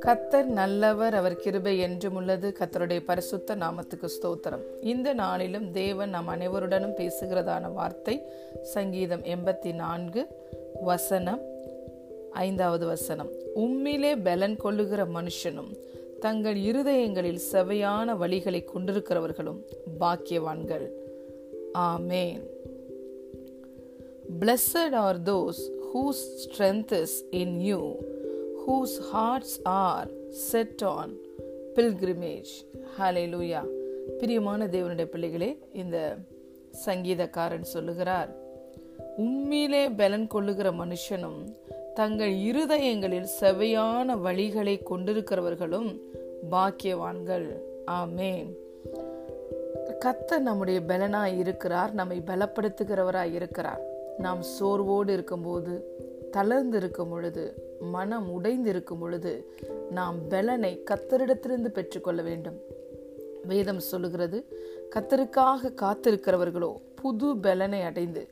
கத்தர் நல்லவர் அவர் கிருபை என்றும் உள்ளது. கத்தருடைய பரிசுத்த நாமத்துக்கு ஸ்தோத்திரம். இந்த நாளிலும் தேவன் நம் அனைவருடனும் பேசுகிறதான வார்த்தை சங்கீதம் எண்பத்தி நான்கு வசனம் ஐந்தாவது வசனம். உம்மிலே பலன் கொள்ளுகிற மனுஷனும் தங்கள் இருதயங்களில் செவையான வழிகளை கொண்டிருக்கிறவர்களும் பாக்கியவான்கள். ஆமேன். Blessed are those whose strength is in you, whose hearts are set on pilgrimage. Hallelujah. பிரியமான தேவனுடைய பிள்ளைகளே இந்த சங்கீதக்காரன் சொல்லுகிறார் உம்மிலே பலன் கொள்ளுகிற மனுஷனும் தங்கள் இருதயங்களில் செவையான வழிகளை கொண்டிருக்கிறவர்களும் பாக்கியவான்கள் ஆமேன் கத்த நம்முடைய பலனாய் இருக்கிறார் நம்மை பலப்படுத்துகிறவராய் இருக்கிறார் நாம் சோர்வோடு இருக்கும்போது தளர்ந்து இருக்கும் பொழுது மனம் உடைந்து இருக்கும் பொழுது நாம் பலனை கத்தரிடத்திலிருந்து பெற்றுக்கொள்ள வேண்டும். வேதம் சொல்லுகிறது கத்தருக்காக காத்திருக்கிறவர்களோ புது பலனை அடைந்து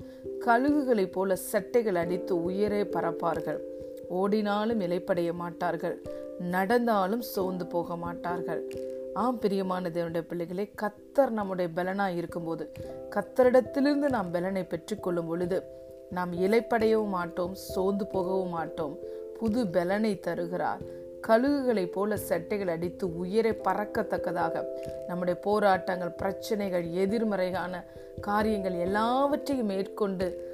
கழுகுகளைப் போல சட்டைகள் அடித்து உயரே பறப்பார்கள். ஓடினாலும் இலைப்படைய மாட்டார்கள் நடந்தாலும் சோர்ந்து போக மாட்டார்கள். ஆம் பிரியமான தேவனுடைய பிள்ளைகளே கத்தர் நம்முடைய பலனாக இருக்கும்போது கத்தரிடத்திலிருந்து நாம் பலனை பெற்றுக்கொள்ளும் பொழுது நாம் இலைப்படையவும் மாட்டோம் சோர்ந்து போகவும் மாட்டோம். புது பலனை தருகிறார். கழுகுகளைப் போல சட்டைகள் அடித்து உயிரை பறக்கத்தக்கதாக நம்முடைய போராட்டங்கள் பிரச்சனைகள் எதிர்மறையான காரியங்கள் எல்லாவற்றையும் மேற்கொண்டு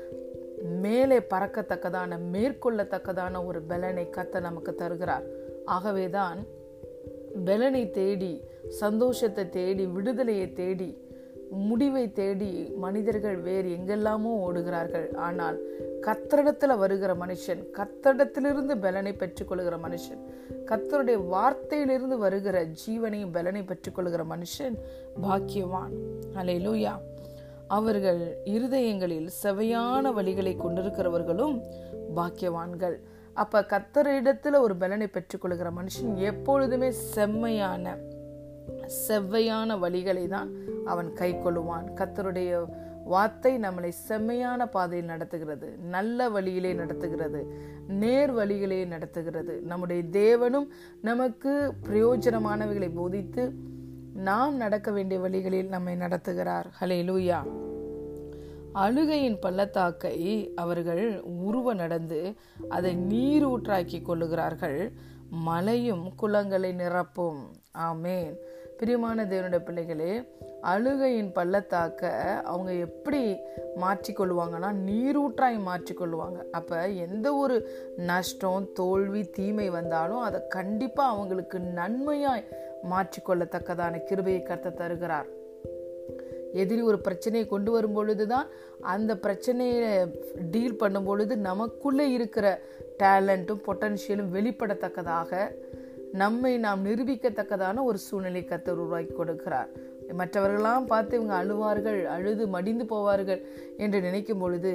மேலே பறக்கத்தக்கதான மேற்கொள்ளத்தக்கதான ஒரு பலனை கத்த நமக்கு தருகிறார். ஆகவேதான் பலனை தேடி சந்தோஷத்தை தேடி விடுதலையை தேடி முடிவை தேடி மனிதர்கள் வேறு எங்கெல்லாமோ ஓடுகிறார்கள். ஆனால் கத்தரிடத்தில் வருகிற மனுஷன் கத்தரிடத்திலிருந்து பலனை பெற்றுக்கொள்கிற மனுஷன் கத்தருடைய வார்த்தையிலிருந்து வருகிற ஜீவனையும் பலனை பெற்றுக்கொள்கிற மனுஷன் பாக்கியவான். அலை லூயா அவர்கள் இருதயங்களில் செவையான வழிகளை கொண்டிருக்கிறவர்களும் பாக்கியவான்கள். அப்போ கத்தரிடத்தில் ஒரு பலனை பெற்றுக்கொள்கிற மனுஷன் எப்பொழுதுமே செம்மையான செவ்வையான வழிகளை தான் அவன் கை கொள்ளுவான். கத்தருடைய வார்த்தை நம்மளை செம்மையான பாதையில் நடத்துகிறது நல்ல வழியிலே நடத்துகிறது நேர் வழிகளே நடத்துகிறது. நம்முடைய தேவனும் நமக்கு பிரயோஜனமானவைகளை போதித்து நாம் நடக்க வேண்டிய வழிகளில் நம்மை நடத்துகிறார். ஹலே லூயா அழுகையின் பள்ளத்தாக்கை அவர்கள் உருவ நடந்து அதை நீரூற்றாக்கி கொள்ளுகிறார்கள். மலையும் குளங்களை நிரப்பும். ஆமேன். பிரியமான தேவனுடைய பிள்ளைகளே அழுகையின் பள்ளத்தாக்க அவங்க எப்படி மாற்றிக்கொள்வாங்கன்னா நீரூற்றாய் மாற்றிக்கொள்வாங்க அப்போ எந்த ஒரு நஷ்டம் தோல்வி தீமை வந்தாலும் அதை கண்டிப்பாக அவங்களுக்கு நன்மையாய் மாற்றிக்கொள்ளத்தக்கதான கிருபையை கத்த தருகிறார். எதிரி ஒரு பிரச்சனையை கொண்டு வரும் பொழுதுதான் அந்த பிரச்சனையை டீல் பண்ணும் பொழுது நமக்குள்ளே இருக்கிற டேலண்ட்டும் பொட்டன்ஷியலும் வெளிப்படத்தக்கதாக நம்மை நாம் நிரூபிக்கத்தக்கதான ஒரு சூழ்நிலை கத்தர் உருவாக்கி கொடுக்கிறார். மற்றவர்களாம் பார்த்து இவங்க அழுவார்கள் அழுது மடிந்து போவார்கள் என்று நினைக்கும் பொழுது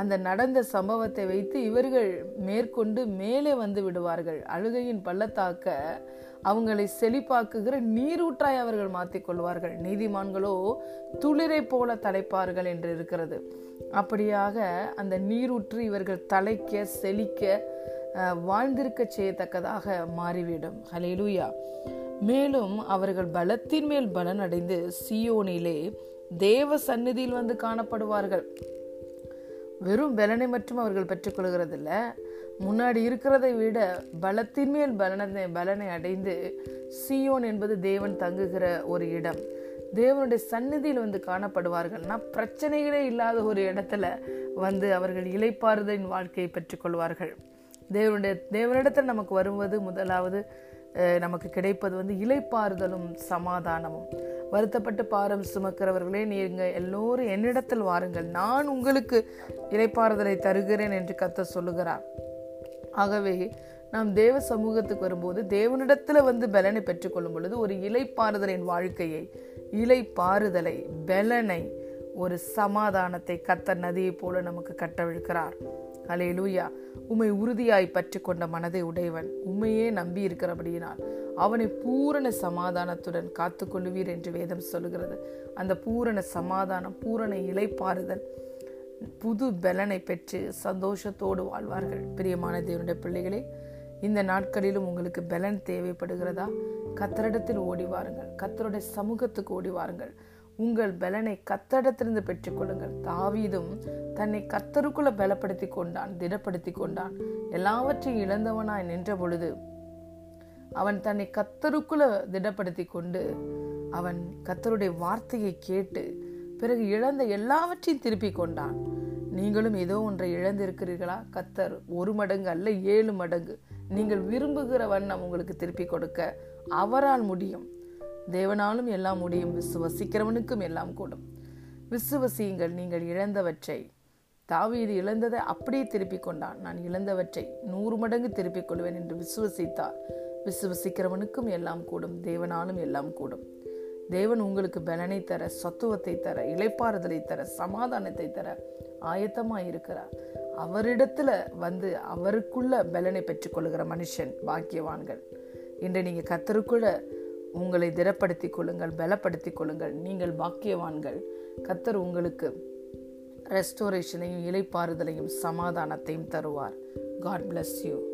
அந்த நடந்த சம்பவத்தை வைத்து இவர்கள் மேற்கொண்டு மேலே வந்து விடுவார்கள். அழுகையின் பள்ளத்தாக்க அவங்களை செழிப்பாக்குகிற நீரூற்றாய் அவர்கள் மாற்றிக்கொள்வார்கள் நீதிமான்களோ துளிரை போல தலைப்பார்கள் என்று இருக்கிறது. அப்படியாக அந்த நீரூற்று இவர்கள் தலைக்க செழிக்க வாழ்ந்திருக்க செய்யத்தக்கதாக மாறிவிடும். ஹலேலூயா மேலும் அவர்கள் பலத்தின் மேல் பலன் அடைந்து சியோனிலே தேவ சந்நிதியில் வந்து காணப்படுவார்கள். வெறும் பலனை மட்டும் அவர்கள் பெற்றுக்கொள்கிறதில்ல முன்னாடி இருக்கிறதை விட பலத்தின் மேல் பலனை பலனை அடைந்து சியோன் என்பது தேவன் தங்குகிற ஒரு இடம். தேவனுடைய சந்நிதியில் வந்து காணப்படுவார்கள்னா பிரச்சனைகளே இல்லாத ஒரு இடத்துல வந்து அவர்கள் இலைப்பாறுதலின் வாழ்க்கையை பெற்றுக்கொள்வார்கள் தேவனுடைய தேவனிடத்தில் நமக்கு வருவது முதலாவது நமக்கு கிடைப்பது வந்து இலைப்பாறுதலும் சமாதானமும். வருத்தப்பட்டு பாரம் சுமக்கிறவர்களே நீங்கள் எல்லோரும் என்னிடத்தில் வாருங்கள். நான் உங்களுக்கு இலைப்பாறுதலை தருகிறேன் என்று கத்த சொல்லுகிறார். ஆகவே நாம் தேவ சமூகத்துக்கு வரும்போது தேவனிடத்துல வந்து பலனை பெற்றுக்கொள்ளும் பொழுது ஒரு இலைப்பாறுதலின் வாழ்க்கையை இலைப்பாறுதலை பலனை ஒரு சமாதானத்தை கத்த நதியை போல நமக்கு கட்டவிழ்க்கிறார். அலே லூயா உம்மை உறுதியாய் பற்றி கொண்ட மனதை உடையவன் உண்மையே நம்பி இருக்கிறபடியினால் அவனை பூரண சமாதானத்துடன் காத்து கொள்ளுவீர் என்று வேதம் சொல்லுகிறது. அந்த பூரண சமாதானம் பூரண இலைப்பாறுதல் புது பலனை பெற்று சந்தோஷத்தோடு வாழ்வார்கள். பிரியமான தேவனுடைய பிள்ளைகளே இந்த நாட்களிலும் உங்களுக்கு பலன் தேவைப்படுகிறதா? கத்தரிடத்தில் ஓடி வாருங்கள். கத்தருடைய சமூகத்துக்கு ஓடி வாருங்கள். உங்கள் பலனை கத்தரிடத்திலிருந்து பெற்றுக்கொள்ளுங்கள் தாவீதும் தன்னை கத்தருக்குள்ள பலப்படுத்தி கொண்டான் திடப்படுத்தி கொண்டான். எல்லாவற்றையும் இழந்தவனாய் நின்ற பொழுது அவன் தன்னை கத்தருக்குள்ள திடப்படுத்தி கொண்டு அவன் கத்தருடைய வார்த்தையை கேட்டு பிறகு இழந்த எல்லாவற்றையும் திருப்பி கொண்டான். நீங்களும் ஏதோ ஒன்றை இழந்திருக்கிறீர்களா? கத்தர் ஒரு மடங்கு அல்ல ஏழு மடங்கு. நீங்கள் விரும்புகிற வண்ணம் உங்களுக்கு திருப்பி கொடுக்க அவரால் முடியும். தேவனாலும் எல்லாம் முடியும் விசுவசிக்கிறவனுக்கும் எல்லாம் கூடும். விசுவசியுங்கள் நீங்கள் இழந்தவற்றை. தாவீது இழந்ததை அப்படியே திருப்பிக் கொண்டான். நான் இழந்தவற்றை நூறு மடங்கு திருப்பிக் கொள்வேன் என்று விசுவசித்தார். விசுவசிக்கிறவனுக்கும் எல்லாம் கூடும் தேவனாலும் எல்லாம் கூடும். தேவன் உங்களுக்கு பலனை தர சத்துவத்தை தர இளைப்பாறுதலை தர சமாதானத்தை தர ஆயத்தமாக இருக்கிறார். அவரிடத்துல வந்து அவருக்குள்ள பலனை பெற்றுக்கொள்கிற மனுஷன் பாக்கியவான்கள். இன்று நீங்க கத்தருக்குள்ள உங்களை திடப்படுத்திக் கொள்ளுங்கள் பலப்படுத்திக் கொள்ளுங்கள். நீங்கள் பாக்கியவான்கள். கத்தர் உங்களுக்கு ரெஸ்டோரேஷனையும் இலைப்பாறுதலையும் சமாதானத்தையும் தருவார். God bless you